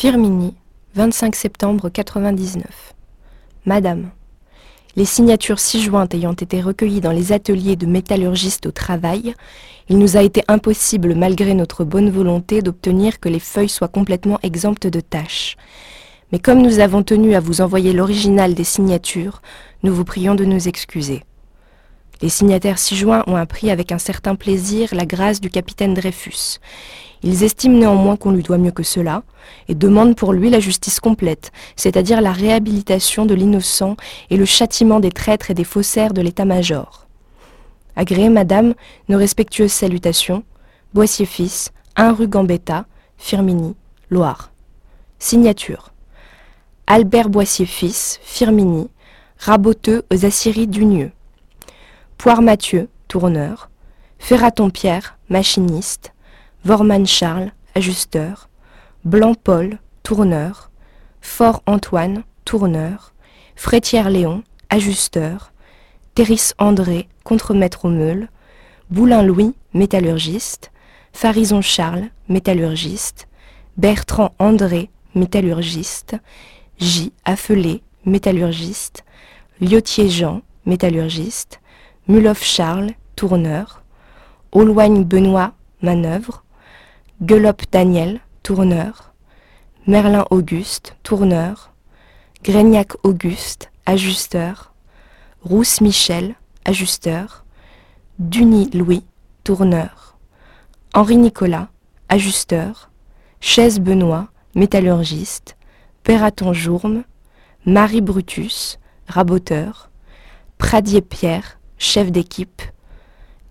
Firmini, 25 septembre 99. Madame, les signatures ci-jointes ayant été recueillies dans les ateliers de métallurgistes au travail, il nous a été impossible, malgré notre bonne volonté, d'obtenir que les feuilles soient complètement exemptes de tâches. Mais comme nous avons tenu à vous envoyer l'original des signatures, nous vous prions de nous excuser. Les signataires ci-joints ont appris avec un certain plaisir la grâce du capitaine Dreyfus. Ils estiment néanmoins qu'on lui doit mieux que cela et demandent pour lui la justice complète, c'est-à-dire la réhabilitation de l'innocent et le châtiment des traîtres et des faussaires de l'état-major. Agréez, madame, nos respectueuses salutations, Boissier fils, 1 rue Gambetta, Firmini, Loire. Signature. Albert Boissier fils, Firmini, raboteux aux Assyries d'Unieux. Poire Mathieu, tourneur. Ferraton Pierre, machiniste. Vorman Charles, ajusteur, Blanc Paul, tourneur, Fort Antoine, tourneur, Frétière Léon, ajusteur, Terris André, contremaître au meule, Boulin Louis, métallurgiste, Farison Charles, métallurgiste, Bertrand André, métallurgiste, J. Affelé, métallurgiste, Liotier Jean, métallurgiste, Muloff Charles, tourneur, Auloigne Benoît, manœuvre, Guelop Daniel, tourneur, Merlin Auguste, tourneur, Grégnac Auguste, ajusteur, Rousse Michel, ajusteur, Duny Louis, tourneur, Henri Nicolas, ajusteur, Chaise Benoît, métallurgiste, Pératon Jourme, Marie Brutus, raboteur, Pradier Pierre, chef d'équipe,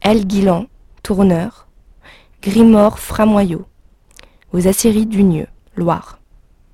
El Guilan, tourneur, Grimord Framoyau, aux Assyries d'Unieux, Loire.